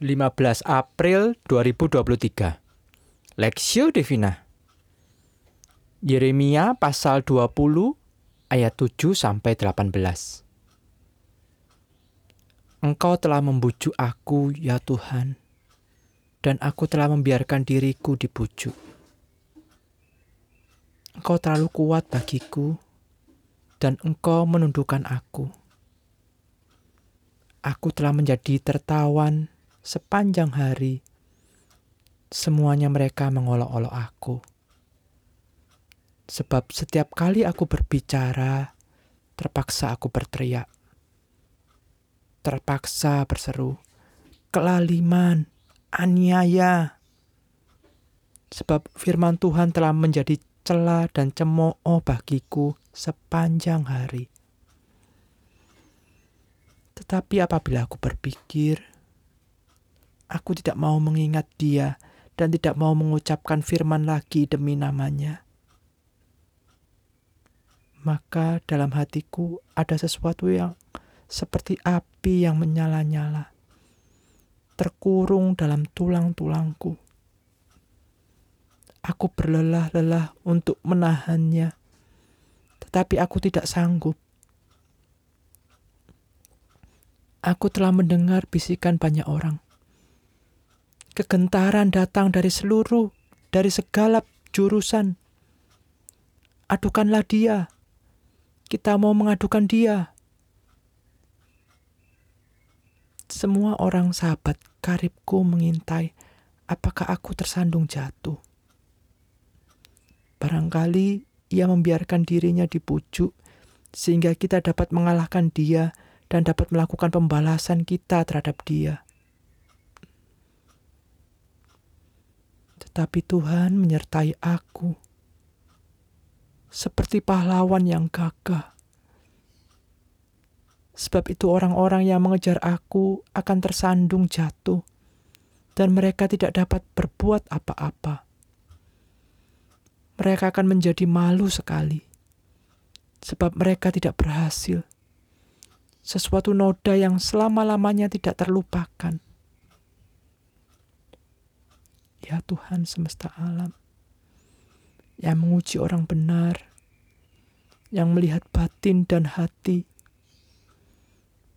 15 April 2023 Lexio Divina Yeremia pasal 20 ayat 7 sampai 18 Engkau telah membujuk aku ya Tuhan dan aku telah membiarkan diriku dibujuk. Engkau terlalu kuat bagiku dan engkau menundukkan aku. Aku telah menjadi tertawan sepanjang hari. Semuanya mereka mengolok-olok aku. Sebab setiap kali aku berbicara, terpaksa aku berteriak. Terpaksa berseru, kelaliman, aniaya. Sebab firman Tuhan telah menjadi celah dan cemooh bagiku sepanjang hari. Tetapi apabila aku berpikir, aku tidak mau mengingat dia dan tidak mau mengucapkan firman lagi demi namanya. Maka dalam hatiku ada sesuatu yang seperti api yang menyala-nyala, terkurung dalam tulang-tulangku. Aku berlelah-lelah untuk menahannya, tetapi aku tidak sanggup. Aku telah mendengar bisikan banyak orang. Kegentaran datang dari seluruh, dari segala jurusan. Adukanlah dia. Kita mau mengadukan dia. Semua orang sahabat karibku mengintai apakah aku tersandung jatuh. Barangkali ia membiarkan dirinya dipujuk sehingga kita dapat mengalahkan dia dan dapat melakukan pembalasan kita terhadap Dia. Tetapi Tuhan menyertai aku seperti pahlawan yang gagah. Sebab itu orang-orang yang mengejar aku akan tersandung jatuh dan mereka tidak dapat berbuat apa-apa. Mereka akan menjadi malu sekali sebab mereka tidak berhasil sesuatu noda yang selama-lamanya tidak terlupakan. Ya Tuhan semesta alam, yang menguji orang benar, yang melihat batin dan hati,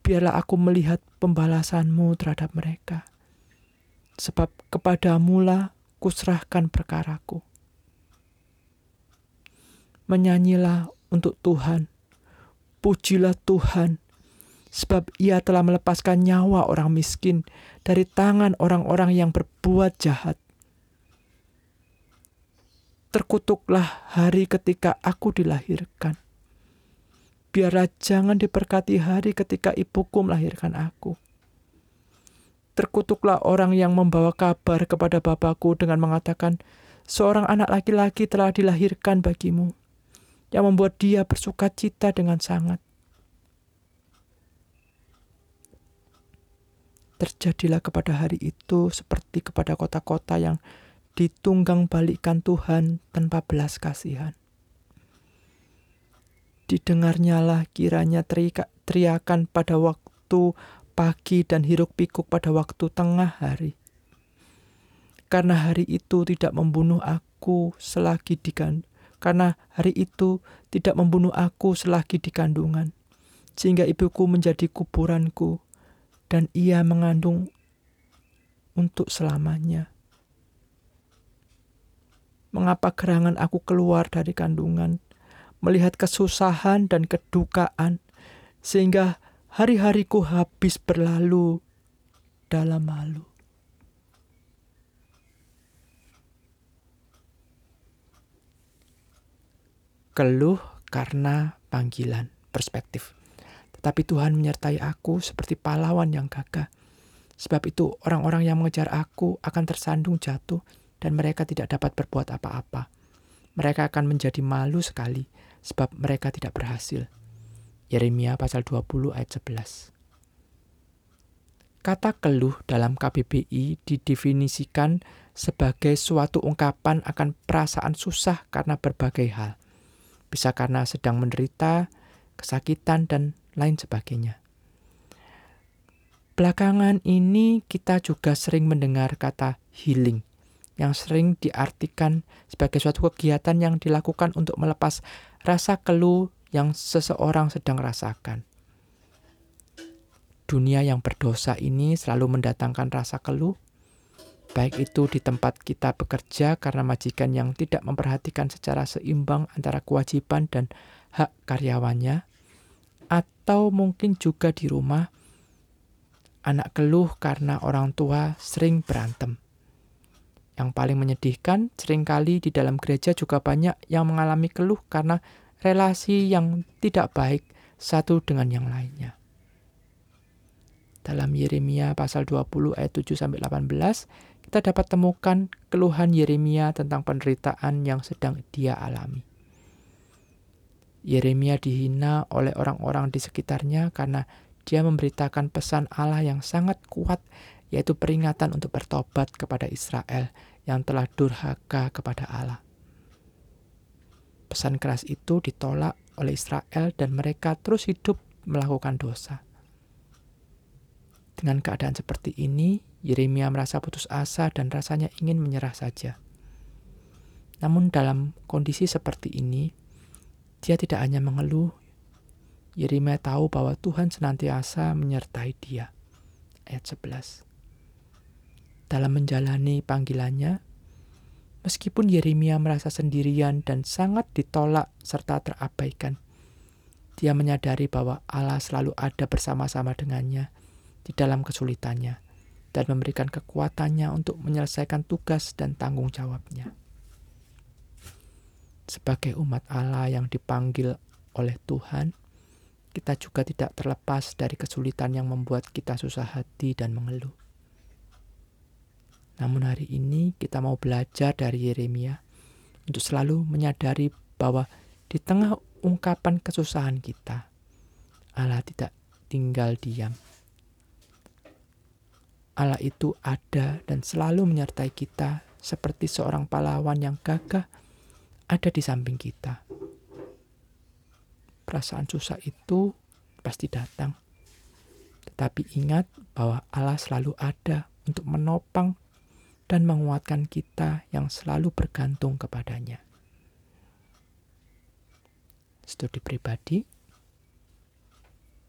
biarlah aku melihat pembalasanmu terhadap mereka. Sebab kepadamulah kuserahkan perkaraku. Menyanyilah untuk Tuhan, pujilah Tuhan, sebab ia telah melepaskan nyawa orang miskin dari tangan orang-orang yang berbuat jahat. Terkutuklah hari ketika aku dilahirkan. Biarlah jangan diberkati hari ketika ibuku melahirkan aku. Terkutuklah orang yang membawa kabar kepada bapakku dengan mengatakan, seorang anak laki-laki telah dilahirkan bagimu, yang membuat dia bersuka cita dengan sangat. terjadilah kepada hari itu seperti kepada kota-kota yang ditunggang balikkan Tuhan tanpa belas kasihan. Didengarnyalah kiranya teriakan pada waktu pagi dan hiruk pikuk pada waktu tengah hari. Karena hari itu tidak membunuh aku selagi dikandung. Karena hari itu tidak membunuh aku selagi di kandungan. Sehingga ibuku menjadi kuburanku dan ia mengandung untuk selamanya. Mengapa gerangan aku keluar dari kandungan, melihat kesusahan dan kedukaan, sehingga hari-hariku habis berlalu dalam malu. Keluh karena panggilan perspektif. Tapi Tuhan menyertai aku seperti pahlawan yang gagah. Sebab itu orang-orang yang mengejar aku akan tersandung jatuh dan mereka tidak dapat berbuat apa-apa. Mereka akan menjadi malu sekali sebab mereka tidak berhasil. Yeremia pasal 20 ayat 11. Kata keluh dalam KBBI didefinisikan sebagai suatu ungkapan akan perasaan susah karena berbagai hal. Bisa karena sedang menderita, kesakitan, dan lain sebagainya. Belakangan ini kita juga sering mendengar kata healing yang sering diartikan sebagai suatu kegiatan yang dilakukan untuk melepas rasa keluh yang seseorang sedang rasakan. Dunia yang berdosa ini selalu mendatangkan rasa keluh, baik itu di tempat kita bekerja karena majikan yang tidak memperhatikan secara seimbang antara kewajiban dan hak karyawannya, atau mungkin juga di rumah anak keluh karena orang tua sering berantem. Yang paling menyedihkan, sering kali di dalam gereja juga banyak yang mengalami keluh karena relasi yang tidak baik satu dengan yang lainnya. Dalam Yeremia pasal 20 ayat 7 sampai 18, kita dapat temukan keluhan Yeremia tentang penderitaan yang sedang dia alami. Yeremia dihina oleh orang-orang di sekitarnya karena dia memberitakan pesan Allah yang sangat kuat, yaitu peringatan untuk bertobat kepada Israel yang telah durhaka kepada Allah. Pesan keras itu ditolak oleh Israel, dan mereka terus hidup melakukan dosa. Dengan keadaan seperti ini, Yeremia merasa putus asa dan rasanya ingin menyerah saja. Namun, dalam kondisi seperti ini, dia tidak hanya mengeluh, Yeremia tahu bahwa Tuhan senantiasa menyertai dia. Ayat 11. Dalam menjalani panggilannya, meskipun Yeremia merasa sendirian dan sangat ditolak serta terabaikan, dia menyadari bahwa Allah selalu ada bersama-sama dengannya di dalam kesulitannya dan memberikan kekuatannya untuk menyelesaikan tugas dan tanggung jawabnya. Sebagai umat Allah yang dipanggil oleh Tuhan, kita juga tidak terlepas dari kesulitan yang membuat kita susah hati dan mengeluh. Namun hari ini kita mau belajar dari Yeremia untuk selalu menyadari bahwa di tengah ungkapan kesusahan kita, Allah tidak tinggal diam. Allah itu ada dan selalu menyertai kita seperti seorang pahlawan yang gagah ada di samping kita perasaan susah itu pasti datang. Tetapi ingat bahwa Allah selalu ada untuk menopang dan menguatkan kita yang selalu bergantung kepadanya. Studi pribadi,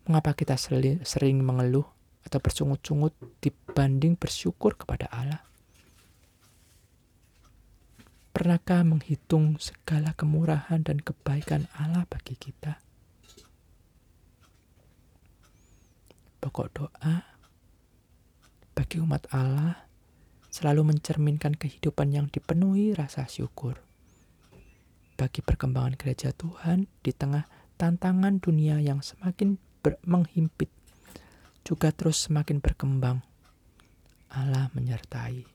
mengapa kita sering mengeluh atau bersungut-sungut dibanding bersyukur kepada Allah? Pernahkah menghitung segala kemurahan dan kebaikan Allah bagi kita? Pokok doa bagi umat Allah selalu mencerminkan kehidupan yang dipenuhi rasa syukur. Bagi perkembangan gereja Tuhan di tengah tantangan dunia yang semakin menghimpit, juga terus semakin berkembang. Allah menyertai.